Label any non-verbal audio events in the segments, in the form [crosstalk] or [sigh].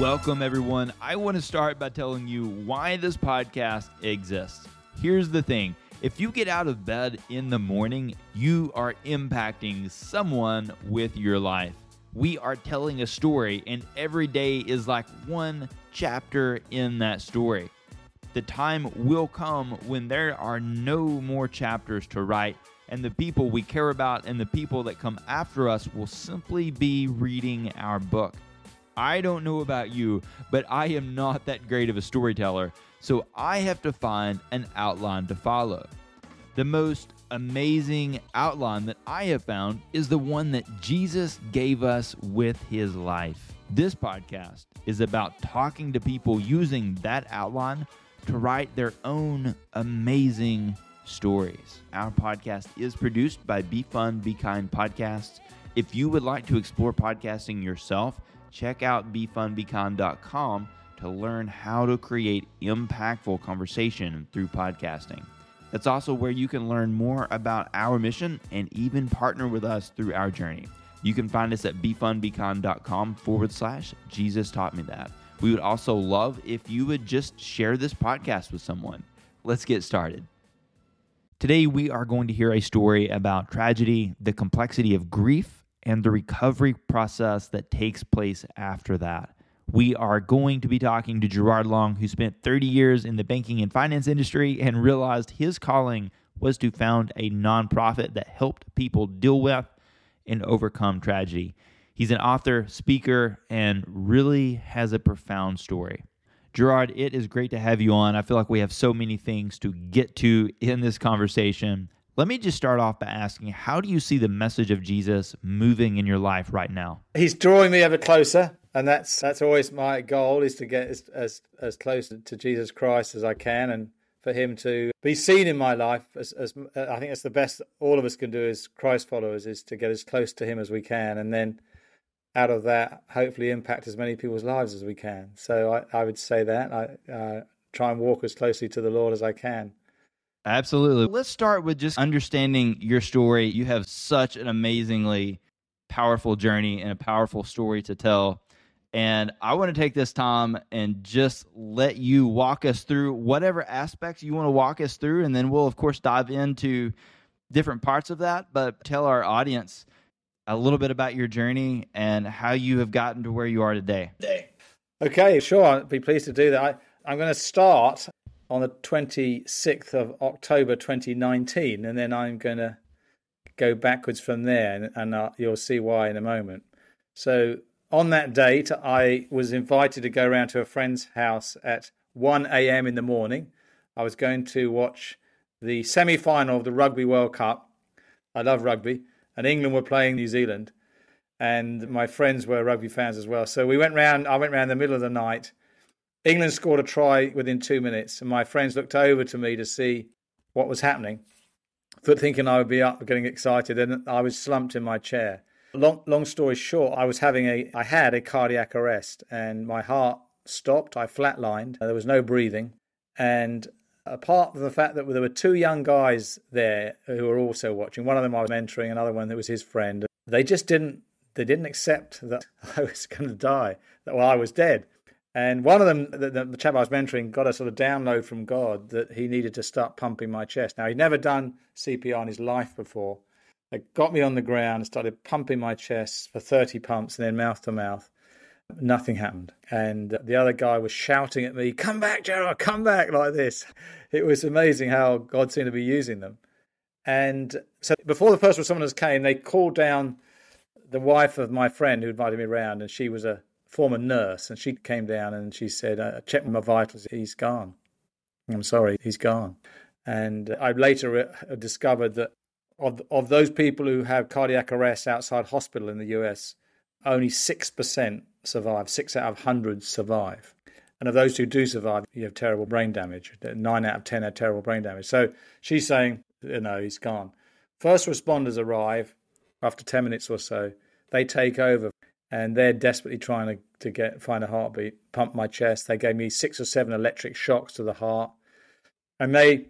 Welcome, everyone. I want to start by telling you why this podcast exists. Here's the thing if you get out of bed in the morning, you are impacting someone with your life. We are telling a story, and every day is like one chapter in that story. The time will come when there are no more chapters to write, and the people we care about and the people that come after us will simply be reading our book. I don't know about you, but I am not that great of a storyteller, so I have to find an outline to follow. The most amazing outline that I have found is the one that Jesus gave us with his life. This podcast is about talking to people using that outline to write their own amazing stories. Our podcast is produced by Be Fun, Be Kind Podcasts. If you would like to explore podcasting yourself, check out befunbekind.com to learn how to create impactful conversation through podcasting. That's also where you can learn more about our mission and even partner with us through our journey. You can find us at befunbekind.com forward slash Jesus taught me that. We would also love if you would just share this podcast with someone. Let's get started. Today, we are going to hear a story about tragedy, the complexity of grief, and the recovery process that takes place after that. We are going to be talking to Gerard Long, who spent 30 years in the banking and finance industry and realized his calling was to found a nonprofit that helped people deal with and overcome tragedy. He's an author, speaker, and really has a profound story. Gerard, it is great to have you on. I feel like we have so many things to get to in this conversation. Let me just start off by asking how do you see the message of Jesus moving in your life right now? He's drawing me ever closer, and that's that's always my goal is to get as as, as close to Jesus Christ as I can and for him to be seen in my life as, as I think that's the best all of us can do as Christ followers is to get as close to him as we can and then out of that hopefully impact as many people's lives as we can. So I, I would say that I uh, try and walk as closely to the Lord as I can. Absolutely. Let's start with just understanding your story. You have such an amazingly powerful journey and a powerful story to tell. And I want to take this time and just let you walk us through whatever aspects you want to walk us through. And then we'll, of course, dive into different parts of that. But tell our audience a little bit about your journey and how you have gotten to where you are today. Okay, sure. I'd be pleased to do that. I, I'm going to start on the 26th of October 2019, and then I'm going to go backwards from there, and, and uh, you'll see why in a moment. So, on that date, I was invited to go around to a friend's house at 1 a.m. in the morning. I was going to watch the semi final of the Rugby World Cup. I love rugby, and England were playing New Zealand, and my friends were rugby fans as well. So, we went round, I went round the middle of the night England scored a try within two minutes, and my friends looked over to me to see what was happening, but thinking I would be up, getting excited, and I was slumped in my chair. Long, long story short, I was having a, I had a cardiac arrest, and my heart stopped. I flatlined. There was no breathing, and apart from the fact that there were two young guys there who were also watching, one of them I was mentoring, another one that was his friend. They just didn't, they didn't accept that [laughs] I was going to die, that well, I was dead. And one of them, the, the, chap I was mentoring, got a sort of download from God that he needed to start pumping my chest. Now, he'd never done CPR in his life before. They got me on the ground and started pumping my chest for 30 pumps and then mouth to mouth. Nothing happened. And the other guy was shouting at me, Come back, Gerard, come back, like this. It was amazing how God seemed to be using them. And so before the first responders came, they called down the wife of my friend who invited me around, and she was a former nurse, and she came down and she said, uh, "I checked my vitals. He's gone. I'm sorry, he's gone." And I later uh, discovered that of of those people who have cardiac arrest outside hospital in the US, only six percent survive. Six out of hundred survive. And of those who do survive, you have terrible brain damage. Nine out of ten have terrible brain damage. So she's saying, you know, he's gone. First responders arrive after 10 minutes or so. They take over and they're desperately trying to, to get find a heartbeat, pump my chest. They gave me six or seven electric shocks to the heart, and they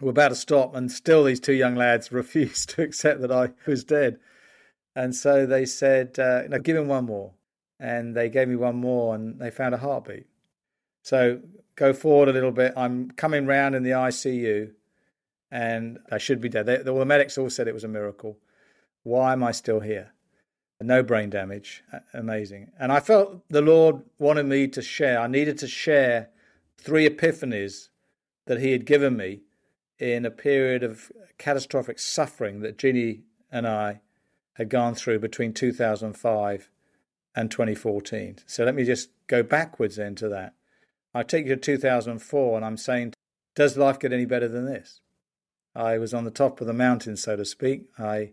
were about to stop, and still these two young lads [laughs] refused to accept that I was dead. And so they said, uh, "No, give him one more." and they gave me one more and they found a heartbeat. So go forward a little bit. I'm coming round in the ICU and I should be dead. They, the, the medics all said it was a miracle. Why am I still here? No brain damage. Amazing. And I felt the Lord wanted me to share. I needed to share three epiphanies that He had given me in a period of catastrophic suffering that Ginny and I had gone through between 2005 and 2014. So let me just go backwards into that. I take you to 2004 and I'm saying, does life get any better than this? I was on the top of the mountain, so to speak. I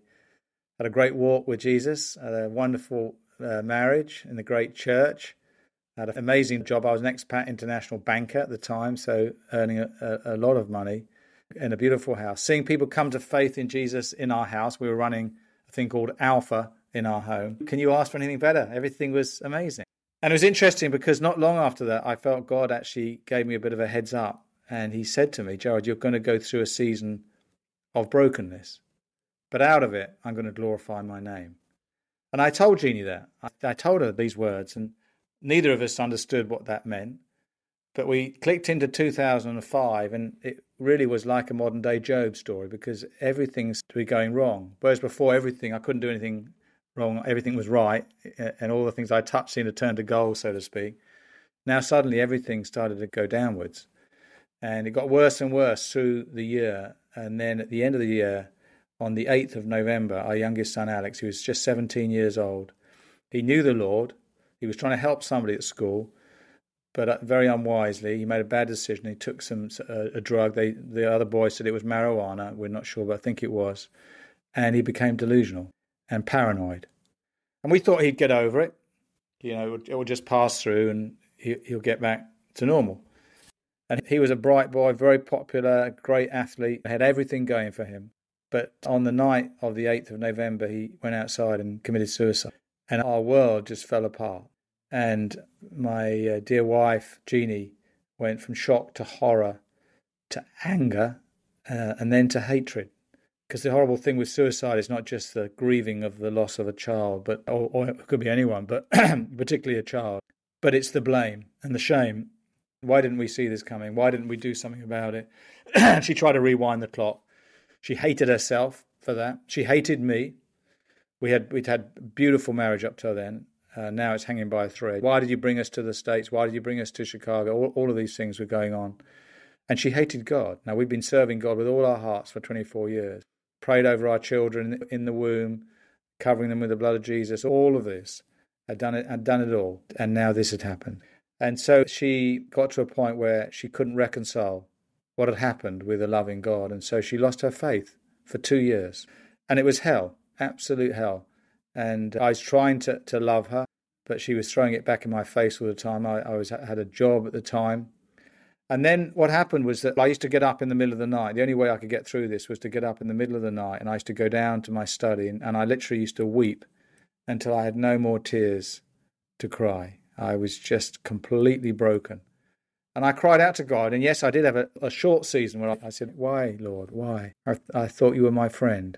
had a great walk with Jesus, had a wonderful uh, marriage in the great church, had an amazing job. I was an expat international banker at the time, so earning a, a, lot of money in a beautiful house. Seeing people come to faith in Jesus in our house. We were running a thing called Alpha in our home. Can you ask for anything better? Everything was amazing. And it was interesting because not long after that, I felt God actually gave me a bit of a heads up. And He said to me, Jared, you're going to go through a season of brokenness. But out of it, I'm going to glorify my name. And I told Jeannie that. I, I told her these words, and neither of us understood what that meant. But we clicked into 2005, and it really was like a modern day Job story because everything's to be going wrong. Whereas before, everything, I couldn't do anything wrong, everything was right, and all the things I touched seemed to turn to gold, so to speak. Now, suddenly, everything started to go downwards. And it got worse and worse through the year. And then at the end of the year, on the 8th of November, our youngest son Alex, who was just 17 years old, he knew the Lord. He was trying to help somebody at school, but uh, very unwisely, he made a bad decision. He took some uh, a drug. They, the other boy said it was marijuana. We're not sure, but I think it was. And he became delusional and paranoid. And we thought he'd get over it. You know, it will just pass through and he, he'll get back to normal. And he was a bright boy, very popular, great athlete, had everything going for him. But on the night of the 8th of November, he went outside and committed suicide. And our world just fell apart. And my uh, dear wife, Jeannie, went from shock to horror to anger uh, and then to hatred. Because the horrible thing with suicide is not just the grieving of the loss of a child, but or, or it could be anyone, but [clears throat] particularly a child. But it's the blame and the shame why didn't we see this coming? Why didn't we do something about it? [clears throat] she tried to rewind the clock. She hated herself for that. She hated me. We had we'd had a beautiful marriage up till then. Uh, now it's hanging by a thread. Why did you bring us to the States? Why did you bring us to Chicago? All, all of these things were going on. And she hated God. Now, we've been serving God with all our hearts for 24 years, prayed over our children in the womb, covering them with the blood of Jesus. All of this had done it, had done it all. And now this had happened. And so she got to a point where she couldn't reconcile what had happened with a loving God. And so she lost her faith for two years. And it was hell, absolute hell. And I was trying to, to love her, but she was throwing it back in my face all the time. I, I was had a job at the time. And then what happened was that I used to get up in the middle of the night. The only way I could get through this was to get up in the middle of the night, and I used to go down to my study, and, and I literally used to weep until I had no more tears to cry. I was just completely broken. And I cried out to God. And yes, I did have a, a short season where I, said, Why, Lord? Why? I, I thought you were my friend.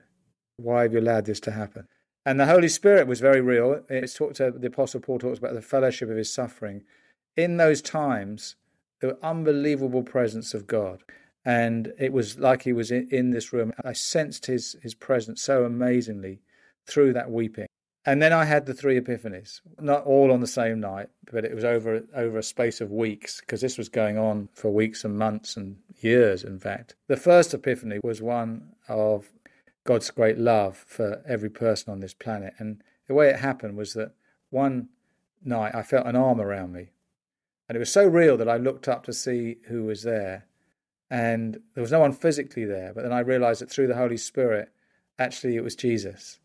Why have you allowed this to happen? And the Holy Spirit was very real. It's talked to, the Apostle Paul talks about the fellowship of his suffering. In those times, the unbelievable presence of God. And it was like he was in, in this room. I sensed his, his presence so amazingly through that weeping. And then I had the three epiphanies, not all on the same night, but it was over over a space of weeks because this was going on for weeks and months and years, in fact. The first epiphany was one of God's great love for every person on this planet. And the way it happened was that one night I felt an arm around me. And it was so real that I looked up to see who was there. And there was no one physically there, but then I realized that through the Holy Spirit, actually it was Jesus.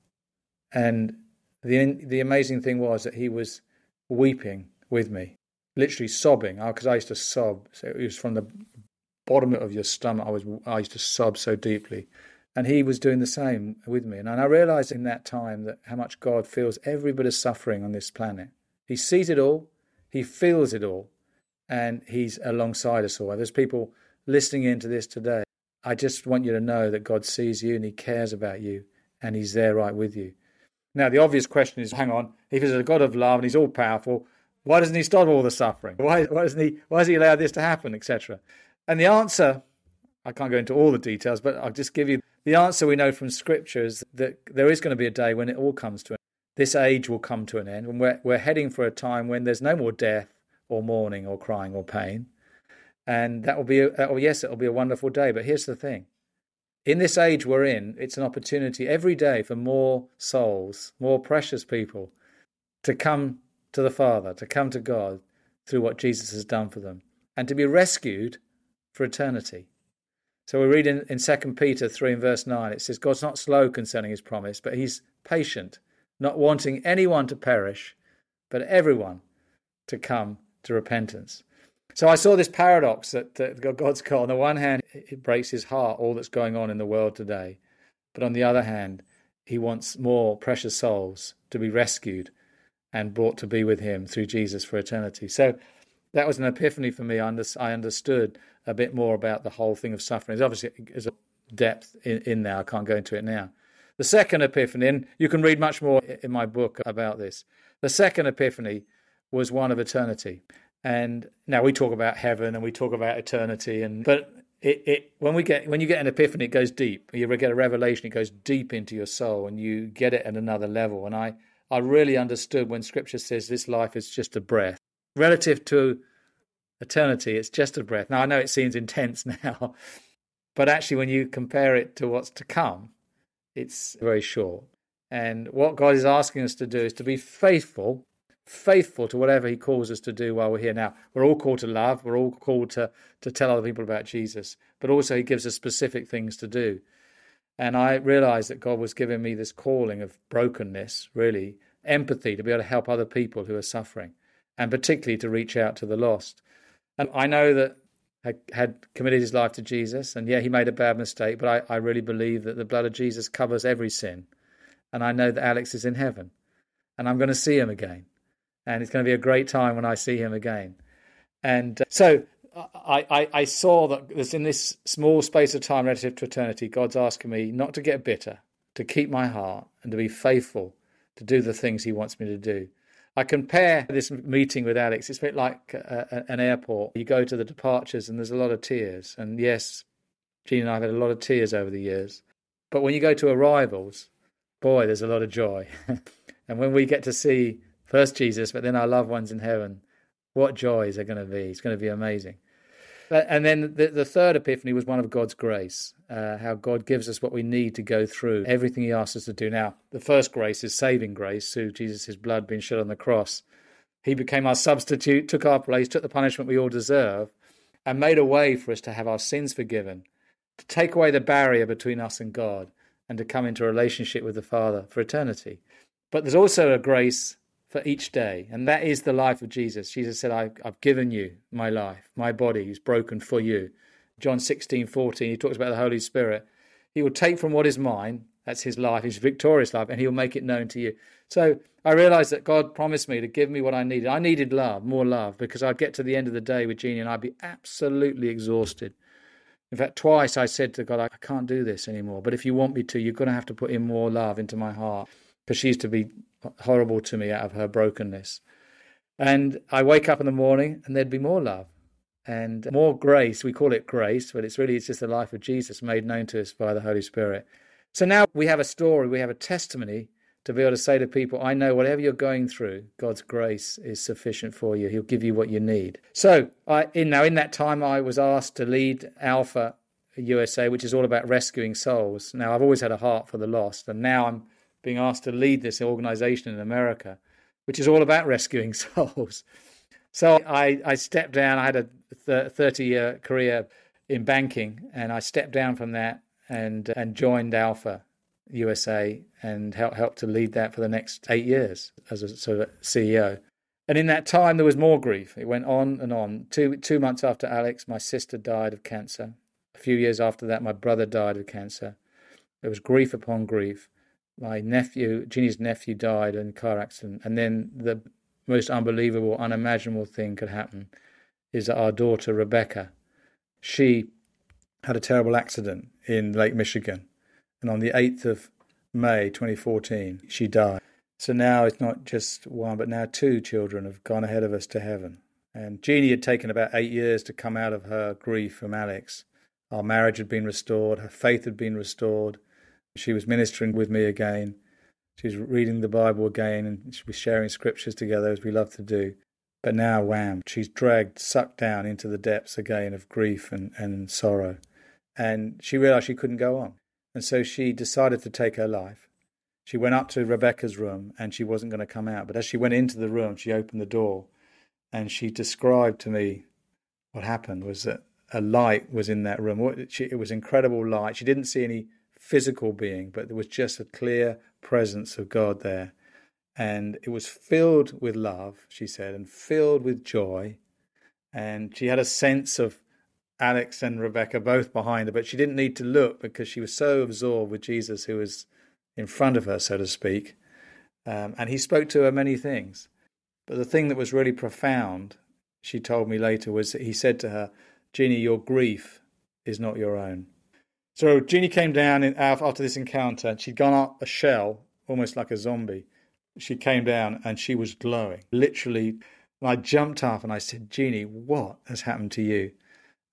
And the, the amazing thing was that he was weeping with me, literally sobbing, uh, because I used to sob. So it was from the bottom of your stomach. I was I used to sob so deeply, and he was doing the same with me. And I realized in that time that how much God feels every bit of suffering on this planet. He sees it all, he feels it all, and he's alongside us all. There's people listening into this today. I just want you to know that God sees you and he cares about you, and he's there right with you. Now, the obvious question is hang on, if he's a God of love and he's all powerful, why doesn't he stop all the suffering? Why, why doesn't he why does he allow this to happen, etc.? And the answer, I can't go into all the details, but I'll just give you the answer we know from scripture is that there is going to be a day when it all comes to an end. This age will come to an end, and we're, we're heading for a time when there's no more death or mourning or crying or pain. And that will be, a, oh, yes, it will be a wonderful day. But here's the thing in this age we're in, it's an opportunity every day for more souls, more precious people to come to the Father, to come to God through what Jesus has done for them, and to be rescued for eternity. So we read in, in 2 Peter 3 and verse 9, it says, God's not slow concerning his promise, but he's patient, not wanting anyone to perish, but everyone to come to repentance. So I saw this paradox that, that God's got. On the one hand, it breaks his heart, all that's going on in the world today. But on the other hand, he wants more precious souls to be rescued and brought to be with him through Jesus for eternity. So that was an epiphany for me. I understood a bit more about the whole thing of suffering. There's obviously there's a depth in, in there. I can't go into it now. The second epiphany, and you can read much more in my book about this. The second epiphany was one of eternity. And now we talk about heaven and we talk about eternity, and but it, it when we get when you get an epiphany, it goes deep. You get a revelation, it goes deep into your soul, and you get it at another level. And I I really understood when Scripture says this life is just a breath relative to eternity. It's just a breath. Now I know it seems intense [laughs] now, but actually, when you compare it to what's to come, it's very short. And what God is asking us to do is to be faithful faithful to whatever he calls us to do while we're here now. We're all called to love, we're all called to, to tell other people about Jesus, but also he gives us specific things to do. And I realized that God was giving me this calling of brokenness, really, empathy to be able to help other people who are suffering, and particularly to reach out to the lost. And I know that I had committed his life to Jesus, and yeah, he made a bad mistake, but I, I really believe that the blood of Jesus covers every sin. And I know that Alex is in heaven, and I'm going to see him again and it's going to be a great time when I see him again. And uh, so I, I, I saw that in this small space of time relative to eternity, God's asking me not to get bitter, to keep my heart, and to be faithful to do the things He wants me to do. I compare this meeting with Alex. It's a bit like a, a, an airport. You go to the departures, and there's a lot of tears. And yes, Jean and I have had a lot of tears over the years. But when you go to arrivals, boy, there's a lot of joy. [laughs] and when we get to see First Jesus, but then our loved ones in heaven. What joys are going to be. It's going to be amazing. And then the, the third epiphany was one of God's grace, uh, how God gives us what we need to go through everything He asks us to do. Now, the first grace is saving grace through Jesus' blood being shed on the cross. He became our substitute, took our place, took the punishment we all deserve, and made a way for us to have our sins forgiven, to take away the barrier between us and God, and to come into a relationship with the Father for eternity. But there's also a grace for each day. And that is the life of Jesus. Jesus said, I've, I've given you my life. My body is broken for you. John 16, 14, he talks about the Holy Spirit. He will take from what is mine, that's his life, his victorious life, and he will make it known to you. So I realized that God promised me to give me what I needed. I needed love, more love, because I'd get to the end of the day with Jeannie and I'd be absolutely exhausted. In fact, twice I said to God, I can't do this anymore. But if you want me to, you're going to have to put in more love into my heart because she used to be horrible to me out of her brokenness. And I wake up in the morning and there'd be more love and more grace. We call it grace, but it's really it's just the life of Jesus made known to us by the Holy Spirit. So now we have a story, we have a testimony to be able to say to people, I know whatever you're going through, God's grace is sufficient for you. He'll give you what you need. So I, in, now in that time, I was asked to lead Alpha USA, which is all about rescuing souls. Now I've always had a heart for the lost, and now I'm being asked to lead this organization in America, which is all about [laughs] rescuing souls. So I, I stepped down. I had a 30 year career in banking, and I stepped down from that and and joined Alpha USA and helped helped to lead that for the next eight years as a sort of CEO. And in that time, there was more grief. It went on and on. Two two months after Alex, my sister died of cancer. A few years after that, my brother died of cancer. There was grief upon grief my nephew, Ginny's nephew, died in a car accident, and then the most unbelievable, unimaginable thing could happen is that our daughter Rebecca, she had a terrible accident in Lake Michigan, and on the eighth of May 2014, she died. So now it's not just one, but now two children have gone ahead of us to heaven. And Jeannie had taken about eight years to come out of her grief from Alex. Our marriage had been restored, her faith had been restored. She was ministering with me again. She was reading the Bible again and she was sharing scriptures together as we love to do. But now, wham, she's dragged, sucked down into the depths again of grief and, and sorrow. And she realized she couldn't go on. And so she decided to take her life. She went up to Rebecca's room and she wasn't going to come out. But as she went into the room, she opened the door and she described to me what happened was that a light was in that room. It was incredible light. She didn't see any physical being, but there was just a clear presence of God there. And it was filled with love, she said, and filled with joy. And she had a sense of Alex and Rebecca both behind her, but she didn't need to look because she was so absorbed with Jesus, who was in front of her, so to speak. Um, and he spoke to her many things. But the thing that was really profound, she told me later, was that he said to her, Jeannie, your grief is not your own. So Jeannie came down in, after this encounter. She'd gone up a shell, almost like a zombie. She came down and she was glowing, literally. And I jumped up and I said, Jeannie, what has happened to you?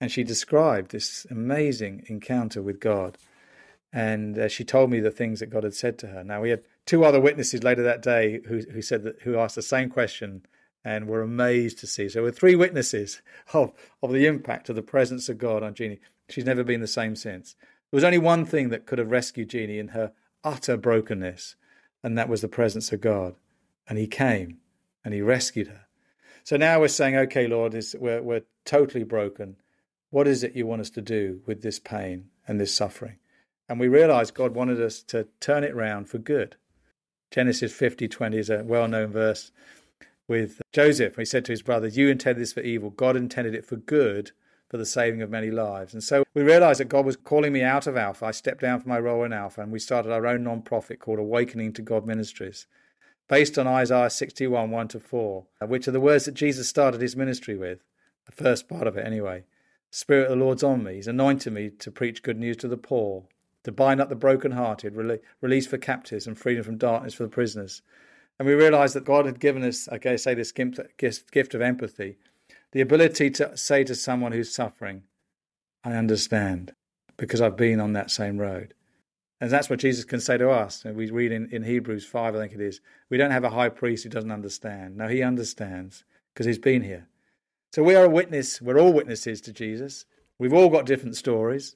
And she described this amazing encounter with God. And uh, she told me the things that God had said to her. Now, we had two other witnesses later that day who, who said that, who asked the same question and were amazed to see. So, we're three witnesses of, of the impact of the presence of God on Jeannie. She's never been the same since. There was only one thing that could have rescued Jeannie in her utter brokenness, and that was the presence of God. And He came and He rescued her. So now we're saying, okay, Lord, we're, we're totally broken. What is it you want us to do with this pain and this suffering? And we realized God wanted us to turn it round for good. Genesis 50:20 is a well-known verse with Joseph. He said to his brothers, "You intended this for evil; God intended it for good, for the saving of many lives." And so we realized that God was calling me out of Alpha. I stepped down from my role in Alpha, and we started our own non-profit called Awakening to God Ministries, based on Isaiah 61 1 to 4, which are the words that Jesus started his ministry with. The first part of it, anyway. Spirit of the Lord's on me. He's anointed me to preach good news to the poor, to bind up the brokenhearted, release for captives, and freedom from darkness for the prisoners. And we realized that God had given us, okay, say this gift of empathy, the ability to say to someone who's suffering, I understand, because I've been on that same road. And that's what Jesus can say to us. And we read in, in Hebrews 5, I think it is. We don't have a high priest who doesn't understand. No, he understands because he's been here. So we are a witness. We're all witnesses to Jesus. We've all got different stories.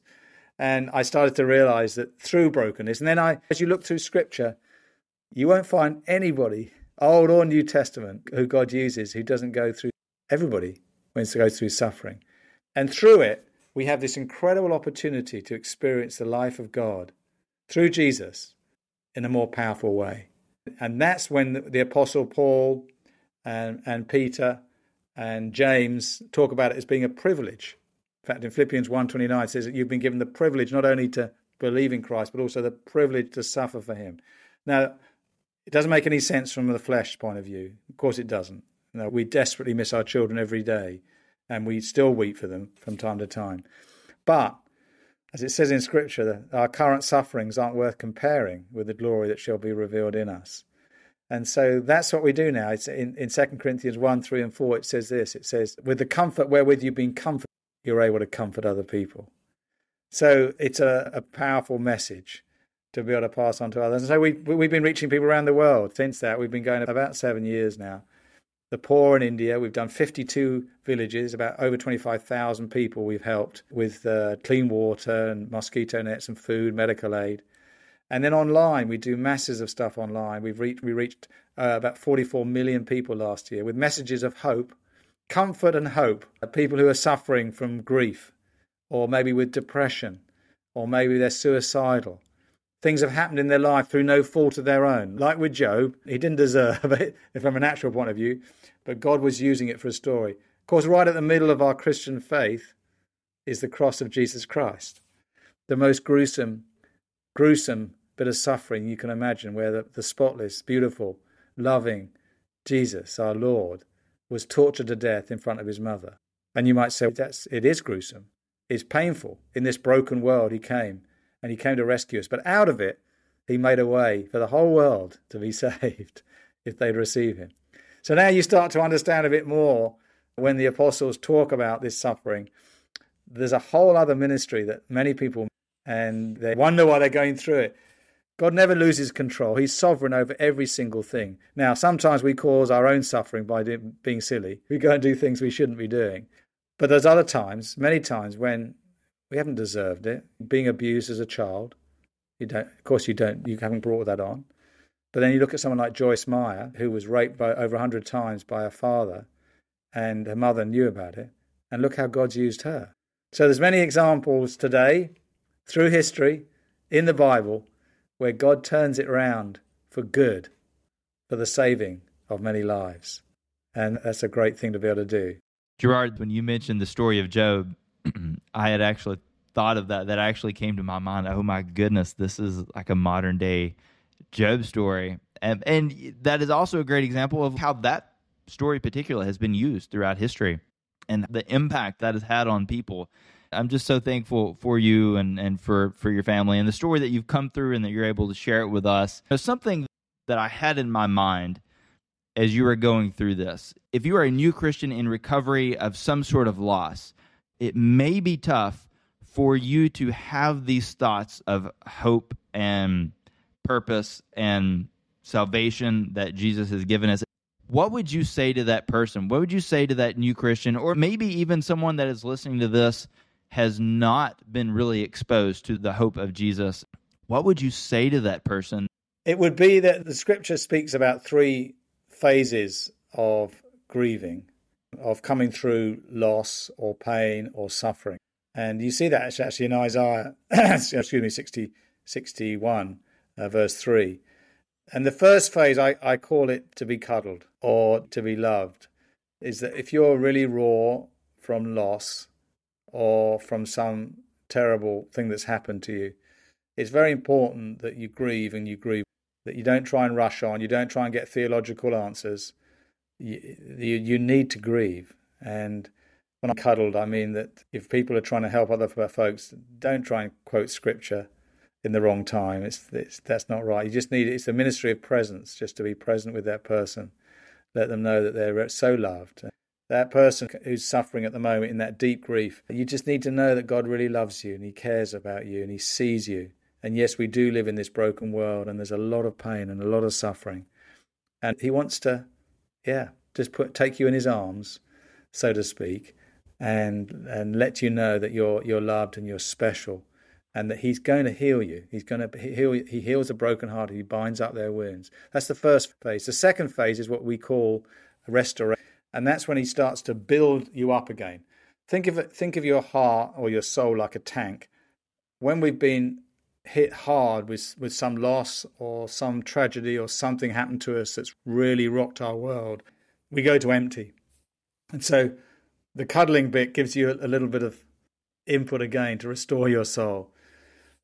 And I started to realize that through brokenness, and then I, as you look through scripture, you won't find anybody, Old or New Testament, who God uses who doesn't go through everybody when to go through suffering. And through it, we have this incredible opportunity to experience the life of God through Jesus in a more powerful way. And that's when the, the Apostle Paul and, and Peter and James talk about it as being a privilege in fact, in Philippians 1.29 it says that you've been given the privilege not only to believe in Christ, but also the privilege to suffer for him. Now, it doesn't make any sense from the flesh point of view. Of course it doesn't. We desperately miss our children every day, and we still weep for them from time to time. But, as it says in Scripture, our current sufferings aren't worth comparing with the glory that shall be revealed in us. And so that's what we do now. It's in, in 2 Corinthians 1, 3, and 4, it says this. It says, With the comfort wherewith you've been comforted, you're able to comfort other people. So it's a, a powerful message to be able to pass on to others. And so we, we've been reaching people around the world since that. We've been going about seven years now. The poor in India, we've done 52 villages, about over 25,000 people we've helped with uh, clean water and mosquito nets and food, medical aid. And then online, we do masses of stuff online. We've reached, we reached uh, about 44 million people last year with messages of hope comfort and hope. People who are suffering from grief, or maybe with depression, or maybe they're suicidal. Things have happened in their life through no fault of their own. Like with Job, he didn't deserve [laughs] it from a natural point of view, but God was using it for a story. Of course, right at the middle of our Christian faith is the cross of Jesus Christ, the most gruesome, gruesome bit of suffering you can imagine, where the, the spotless, beautiful, loving Jesus, our Lord, was tortured to death in front of his mother. And you might say, that's, it is gruesome. It's painful. In this broken world, he came and he came to rescue us. But out of it, He made a way for the whole world to be [laughs] saved if they'd receive him. So now you start to understand a bit more when the apostles talk about this suffering. There's a whole other ministry that many people and they wonder why they're going through it. God never loses control. He's sovereign over every single thing. Now, sometimes we cause our own suffering by being silly. We go and do things we shouldn't be doing. But there's other times, many times, when we haven't deserved it. Being abused as a child, you don't. Of course, you don't. You haven't brought that on. But then you look at someone like Joyce Meyer, who was raped by over hundred times by her father, and her mother knew about it. And look how God's used her. So there's many examples today, through history, in the Bible, where God turns it round for good, for the saving of many lives. And that's a great thing to be able to do. Gerard, when you mentioned the story of Job, [clears throat] I had actually thought of that. That actually came to my mind. Oh my goodness, this is like a modern day Job story. And, and that is also a great example of how that story, particular, has been used throughout history and the impact that has had on people. I'm just so thankful for you and, and for, for your family and the story that you've come through and that you're able to share it with us. There's something that I had in my mind as you were going through this. If you are a new Christian in recovery of some sort of loss, it may be tough for you to have these thoughts of hope and purpose and salvation that Jesus has given us. What would you say to that person? What would you say to that new Christian, or maybe even someone that is listening to this has not been really exposed to the hope of Jesus? What would you say to that person? It would be that the scripture speaks about three phases of grieving, of coming through loss or pain or suffering. And you see that actually in Isaiah, [coughs] excuse me, 60, 61, uh, verse 3. And the first phase, I, I call it to be cuddled or to be loved, is that if you're really raw from loss or from some terrible thing that's happened to you, it's very important that you grieve and you grieve that you don't try and rush on, you don't try and get theological answers. You, you, need to grieve. And when I'm cuddled, I mean that if people are trying to help other folks, don't try and quote scripture in the wrong time. It's, it's that's not right. You just need it's the ministry of presence, just to be present with that person, let them know that they're so loved. That person who's suffering at the moment in that deep grief, you just need to know that God really loves you and He cares about you and He sees you and yes, we do live in this broken world and there's a lot of pain and a lot of suffering. And he wants to, yeah, just put take you in his arms, so to speak, and and let you know that you're you're loved and you're special and that he's going to heal you. He's going to heal. He heals the brokenhearted. He binds up their wounds. That's the first phase. The second phase is what we call restoration, and that's when he starts to build you up again. Think of it. Think of your heart or your soul like a tank. When we've been hit hard with with some loss or some tragedy or something happened to us that's really rocked our world, we go to empty. And so the cuddling bit gives you a little bit of input again to restore your soul.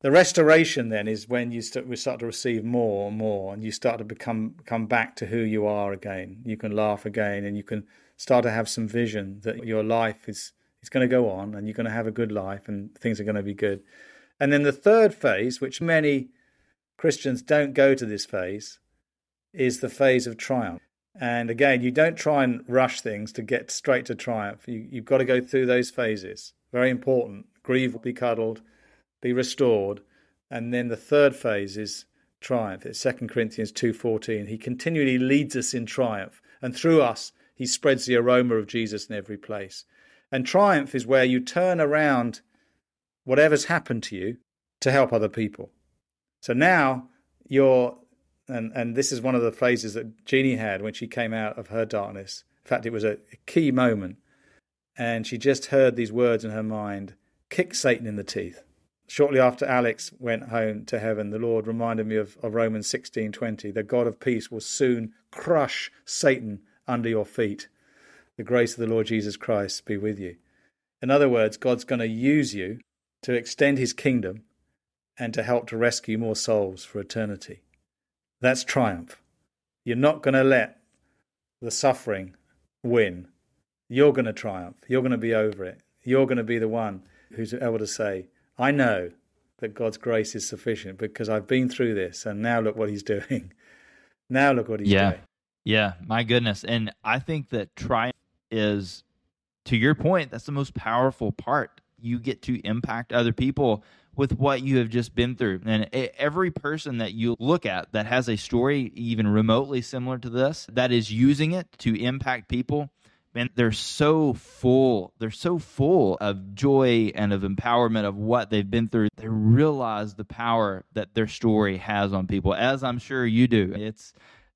The restoration then is when you start, we start to receive more and more, and you start to become come back to who you are again. You can laugh again, and you can start to have some vision that your life is is going to go on, and you're going to have a good life, and things are going to be good. And then the third phase, which many Christians don't go to this phase, is the phase of triumph. And again, you don't try and rush things to get straight to triumph. You, have got to go through those phases. Very important. Grieve, be cuddled, be restored. And then the third phase is triumph. It's 2 Corinthians 2.14. He continually leads us in triumph. And through us, he spreads the aroma of Jesus in every place. And triumph is where you turn around whatever's happened to you to help other people. So now you're, and, and this is one of the phrases that Jeannie had when she came out of her darkness. In fact, it was a, key moment. And she just heard these words in her mind kick Satan in the teeth. Shortly after Alex went home to heaven, the Lord reminded me of, of Romans 16:20. The God of peace will soon crush Satan under your feet. The grace of the Lord Jesus Christ be with you. In other words, God's going to use you to extend his kingdom and to help to rescue more souls for eternity. That's triumph. You're not going to let the suffering win. You're going to triumph. You're going to be over it. You're going to be the one who's able to say, I know that God's grace is sufficient because I've been through this and now look what he's [laughs] doing. Now look what he's yeah. doing. Yeah, my goodness. And I think that triumph is, to your point, that's the most powerful part. You get to impact other people with what you have just been through. And every person that you look at that has a story even remotely similar to this, that is using it to impact people, man, they're so full. They're so full of joy and of empowerment of what they've been through. They realize the power that their story has on people, as I'm sure you do. It's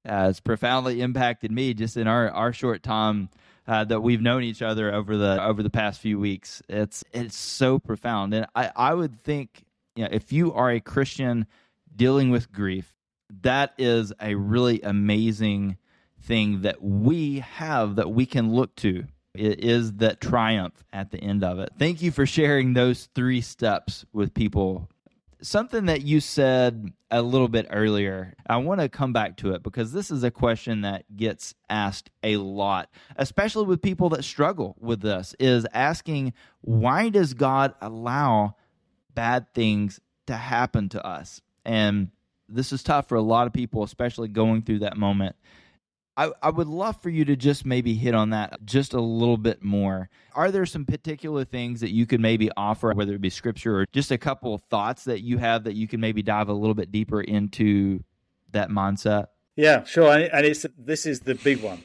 uh, it's profoundly impacted me just in our, our short time uh, that we've known each other over the over the past few weeks. It's it's so profound, and I I would think you know if you are a Christian dealing with grief, that is a really amazing thing that we have that we can look to. It is that triumph at the end of it. Thank you for sharing those three steps with people. Something that you said a little bit earlier, I want to come back to it because this is a question that gets asked a lot, especially with people that struggle with this, is asking, why does God allow bad things to happen to us? And this is tough for a lot of people, especially going through that moment. I, I would love for you to just maybe hit on that just a little bit more. Are there some particular things that you could maybe offer, whether it be scripture or just a couple of thoughts that you have that you can maybe dive a little bit deeper into that mindset? Yeah, sure. And it's this is the big one.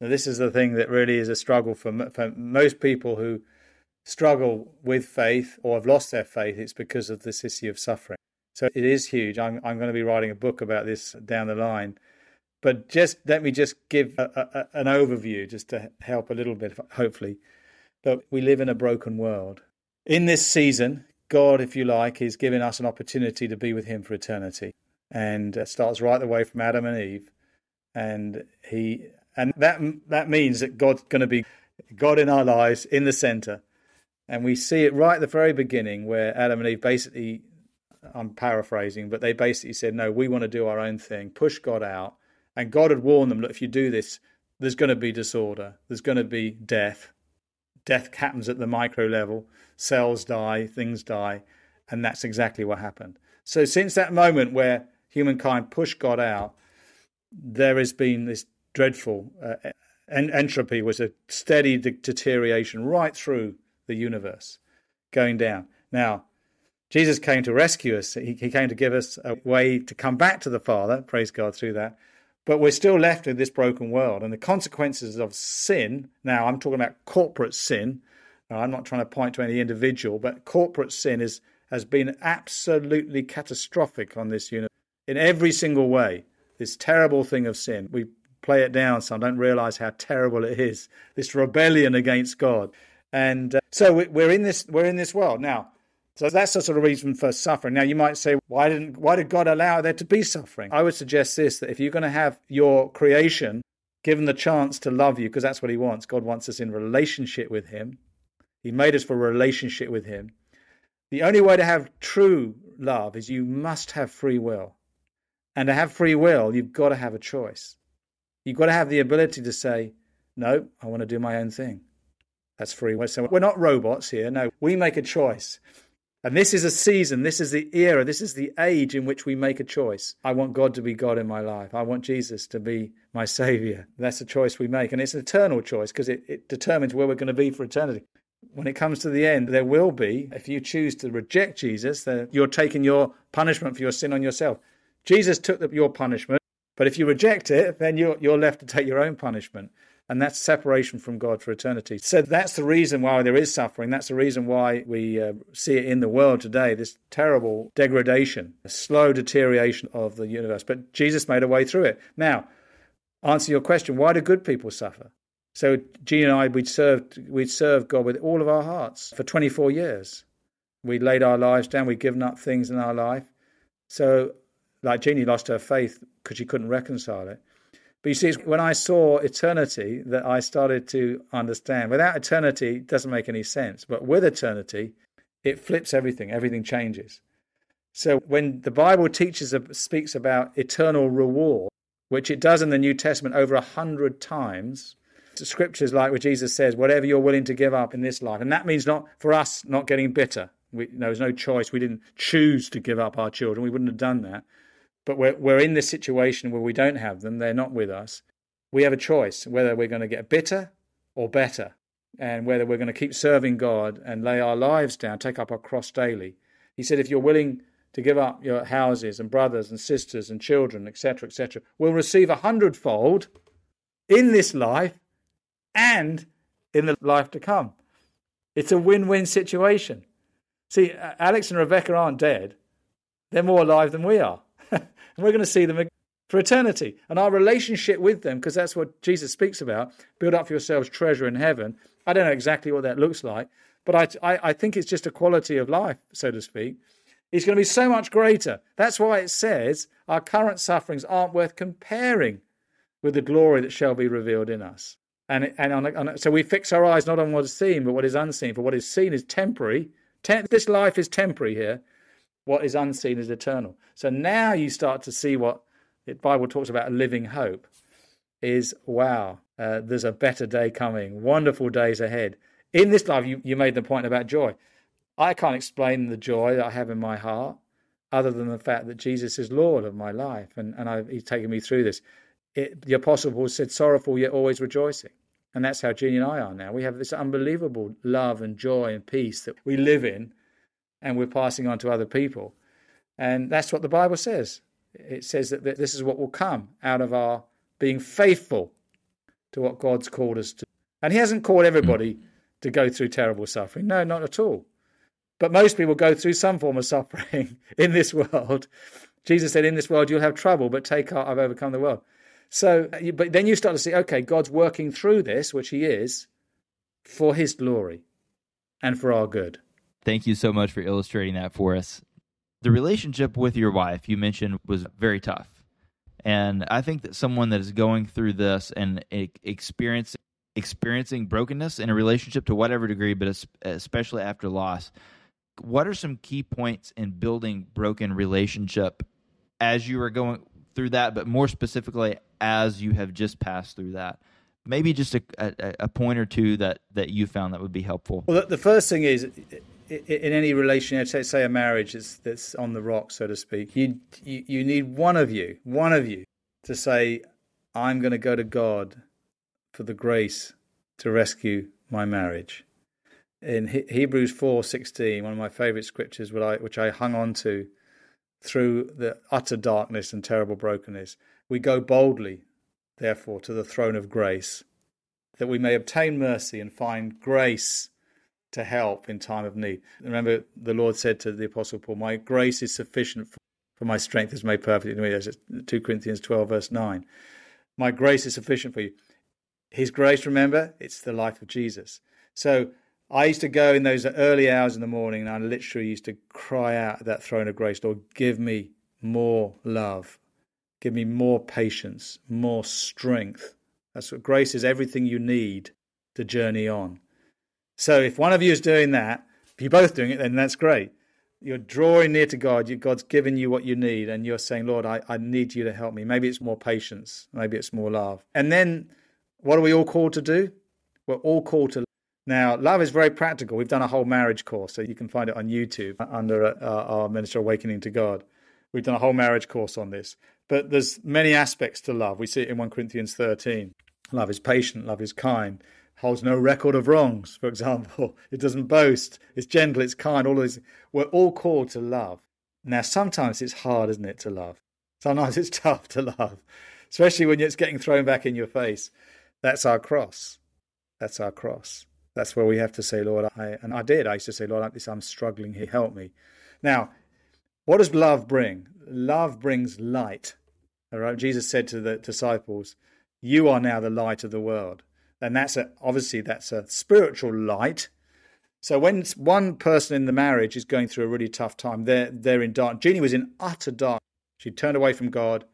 Now, this is the thing that really is a struggle for, for most people who struggle with faith or have lost their faith. It's because of this issue of suffering. So it is huge. I'm, I'm going to be writing a book about this down the line but just let me just give a, a, an overview just to help a little bit, hopefully. But we live in a broken world. In this season, God, if you like, is giving us an opportunity to be with Him for eternity. And it starts right the way from Adam and Eve. And He and that that means that God's going to be God in our lives in the center. And we see it right at the very beginning where Adam and Eve basically, I'm paraphrasing, but they basically said, no, we want to do our own thing, push God out and God had warned them, look, if you do this, there's going to be disorder, there's going to be death. Death happens at the micro level, cells die, things die, and that's exactly what happened. So, since that moment where humankind pushed God out, there has been this dreadful uh, en- entropy, was a steady de- deterioration right through the universe going down. Now, Jesus came to rescue us. He, he came to give us a way to come back to the Father, praise God, through that. But we're still left with this broken world. And the consequences of sin, now I'm talking about corporate sin. I'm not trying to point to any individual, but corporate sin is, has been absolutely catastrophic on this universe in every single way. This terrible thing of sin. We play it down, some don't realize how terrible it is. This rebellion against God. And uh, so we're in this we're in this world now. So that's the sort of reason for suffering. Now you might say, why didn't why did God allow there to be suffering? I would suggest this that if you're going to have your creation given the chance to love you, because that's what he wants. God wants us in relationship with him. He made us for relationship with him. The only way to have true love is you must have free will. And to have free will, you've got to have a choice. You've got to have the ability to say, no, I want to do my own thing. That's free will. So we're not robots here. No, we make a choice. And this is a season, this is the era, this is the age in which we make a choice. I want God to be God in my life. I want Jesus to be my Savior. That's a choice we make. And it's an eternal choice because it, it determines where we're going to be for eternity. When it comes to the end, there will be, if you choose to reject Jesus, then you're taking your punishment for your sin on yourself. Jesus took the, your punishment, but if you reject it, then you're, you're left to take your own punishment and that's separation from God for eternity. So that's the reason why there is suffering. That's the reason why we uh, see it in the world today this terrible degradation, slow deterioration of the universe. But Jesus made a way through it. Now, answer your question why do good people suffer? So, Jean and I, we'd served, we'd served God with all of our hearts for 24 years. We'd laid our lives down, we'd given up things in our life. So, like Jeannie lost her faith because she couldn't reconcile it. But you see, when I saw eternity, that I started to understand. Without eternity, it doesn't make any sense. But with eternity, it flips everything. Everything changes. So when the Bible teaches, speaks about eternal reward, which it does in the New Testament over a hundred times, scriptures like where Jesus says, whatever you're willing to give up in this life. And that means not for us not getting bitter. We, there was no choice. We didn't choose to give up our children. We wouldn't have done that. But we're, we're in this situation where we don't have them. They're not with us. We have a choice whether we're going to get bitter or better, and whether we're going to keep serving God and lay our lives down, take up our cross daily. He said, if you're willing to give up your houses and brothers and sisters and children, etc., etc., will receive a hundredfold in this life and in the life to come. It's a win win situation. See, Alex and Rebecca aren't dead, they're more alive than we are. And we're going to see them for eternity. And our relationship with them, because that's what Jesus speaks about build up for yourselves treasure in heaven. I don't know exactly what that looks like, but I, I, I think it's just a quality of life, so to speak. It's going to be so much greater. That's why it says our current sufferings aren't worth comparing with the glory that shall be revealed in us. And, and on, on, so we fix our eyes not on what is seen, but what is unseen. For what is seen is temporary. Tem- this life is temporary here. What is unseen is eternal. So now you start to see what the Bible talks about a living hope. Is wow, uh, there's a better day coming, wonderful days ahead. In this life, you, you made the point about joy. I can't explain the joy that I have in my heart other than the fact that Jesus is Lord of my life and, and I, He's taken me through this. It, the Apostle Paul said, sorrowful yet always rejoicing. And that's how Jeannie and I are now. We have this unbelievable love and joy and peace that we live in and we're passing on to other people. And that's what the Bible says. It says that this is what will come out of our being faithful to what God's called us to. And He hasn't called everybody to go through terrible suffering. No, not at all. But most people go through some form of [laughs] suffering in this world. Jesus said, In this world you'll have trouble, but take heart, I've overcome the world. So, but then you start to see, okay, God's working through this, which He is, for His glory and for our good. Thank you so much for illustrating that for us. The relationship with your wife you mentioned was very tough. And I think that someone that is going through this and experiencing experiencing brokenness in a relationship to whatever degree, but especially after loss, what are some key points in building broken relationship as you are going through that, but more specifically as you have just passed through that? Maybe just a, a, a point or two that, that you found that would be helpful. Well, the first thing is in any relationship, say a marriage that's on the rock, so to speak, you, you, you need one of you, one of you, to say, "I'm going to go to God for the grace to rescue my marriage." In Hebrews four sixteen, one of my favourite scriptures, which I, which I hung on to through the utter darkness and terrible brokenness, we go boldly, therefore, to the throne of grace, that we may obtain mercy and find grace to help in time of need. Remember, the Lord said to the Apostle Paul, My grace is sufficient for, for my strength is made perfect in me. That's 2 Corinthians 12, verse 9. My grace is sufficient for you. His grace, remember, it's the life of Jesus. So I used to go in those early hours in the morning and I literally used to cry out at that throne of grace, Lord, give me more love, give me more patience, more strength. That's what grace is everything you need to journey on. So if one of you is doing that, if you're both doing it, then that's great. You're drawing near to God. God's given you what you need, and you're saying, Lord, I, I need you to help me. Maybe it's more patience. Maybe it's more love. And then what are we all called to do? We're all called to now, love is very practical. We've done a whole marriage course, so you can find it on YouTube under uh, our Minister Awakening to God. We've done a whole marriage course on this. But there's many aspects to love. We see it in 1 Corinthians 13. Love is patient, love is kind, holds no record of wrongs, for example. [laughs] It doesn't boast. It's gentle, it's kind, all these. We're all called to love. Now, sometimes it's hard, isn't it, to love? Sometimes it's [laughs] tough to love, especially when it's getting thrown back in your face. That's our cross. That's our cross. That's where we have to say, Lord, I, and I did. I used to say, Lord, I'm struggling here, help me. Now, what does love bring? Love brings light. All right? Jesus said to the disciples, You are now the light of the world and that's a, obviously that's a spiritual light. So when one person in the marriage is going through a really tough time, they're they're in dark. Jeannie was in utter dark. She turned away from God.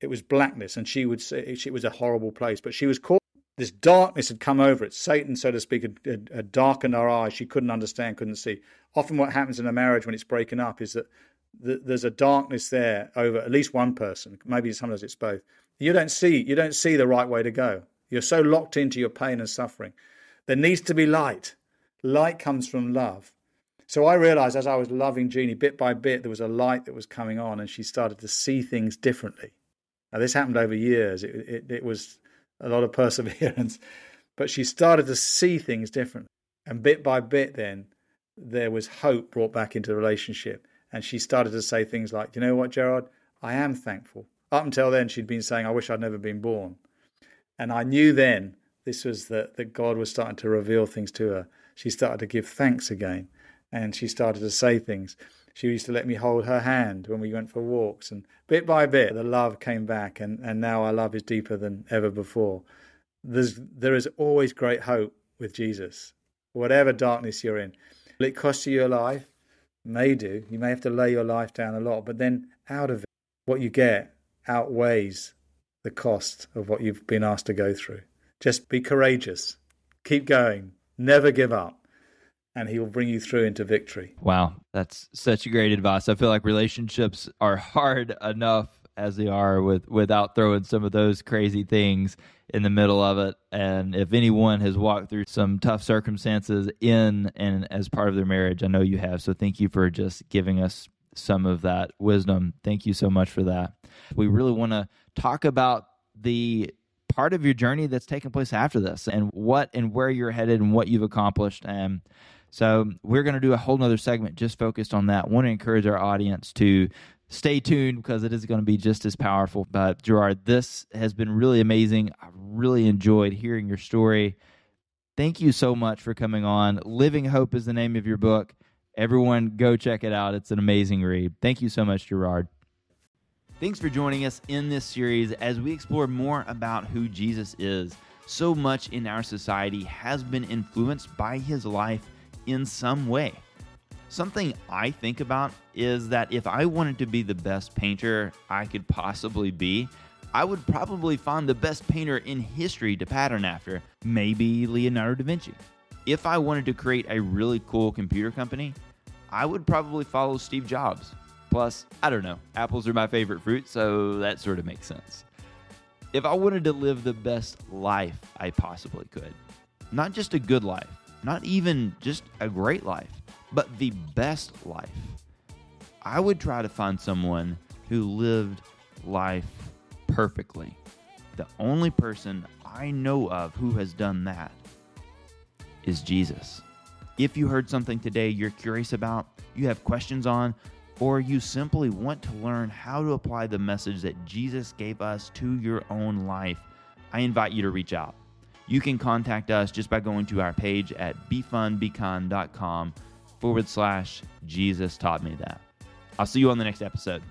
It was blackness, and she would say it was a horrible place. But she was caught. This darkness had come over it. Satan, so to speak, had, had, had darkened her eyes. She couldn't understand, couldn't see. Often, what happens in a marriage when it's breaking up is that there's a darkness there over at least one person. Maybe sometimes it's both. You don't see. You don't see the right way to go. You're so locked into your pain and suffering. There needs to be light. Light comes from love. So I realized as I was loving Jeannie, bit by bit, there was a light that was coming on, and she started to see things differently. Now, this happened over years. It, it, it was a lot of [laughs] perseverance, but she started to see things differently. And bit by bit, then there was hope brought back into the relationship. And she started to say things like, You know what, Gerard? I am thankful. Up until then, she'd been saying, I wish I'd never been born. And I knew then this was that, that God was starting to reveal things to her. She started to give thanks again. And she started to say things. She used to let me hold her hand when we went for walks. And bit by bit, the love came back. And, and now our love is deeper than ever before. There's, there is always great hope with Jesus, whatever darkness you're in. Will it cost you your life? May do. You may have to lay your life down a lot, but then out of it, what you get outweighs the cost of what you've been asked to go through. Just be courageous, keep going, never give up, and He will bring you through into victory. Wow, that's such great advice. I feel like relationships are hard enough as they are with without throwing some of those crazy things in the middle of it. And if anyone has walked through some tough circumstances in and as part of their marriage, I know you have. So thank you for just giving us some of that wisdom. Thank you so much for that. We really want to talk about the part of your journey that's taken place after this and what and where you're headed and what you've accomplished. And so we're going to do a whole nother segment just focused on that. want to encourage our audience to stay tuned because it is going to be just as powerful. But Gerard, this has been really amazing. I really enjoyed hearing your story. Thank you so much for coming on. Living Hope is the name of your book. Everyone, go check it out. It's an amazing read. Thank you so much, Gerard. Thanks for joining us in this series as we explore more about who Jesus is. So much in our society has been influenced by his life in some way. Something I think about is that if I wanted to be the best painter I could possibly be, I would probably find the best painter in history to pattern after, maybe Leonardo da Vinci. If I wanted to create a really cool computer company, I would probably follow Steve Jobs. Plus, I don't know, apples are my favorite fruit, so that sort of makes sense. If I wanted to live the best life I possibly could, not just a good life, not even just a great life, but the best life. I would try to find someone who lived life perfectly. The only person I know of who has done that is Jesus. If you heard something today you're curious about, you have questions on, or you simply want to learn how to apply the message that Jesus gave us to your own life, I invite you to reach out. You can contact us just by going to our page at befunbecon.com forward slash Jesus taught me that. I'll see you on the next episode.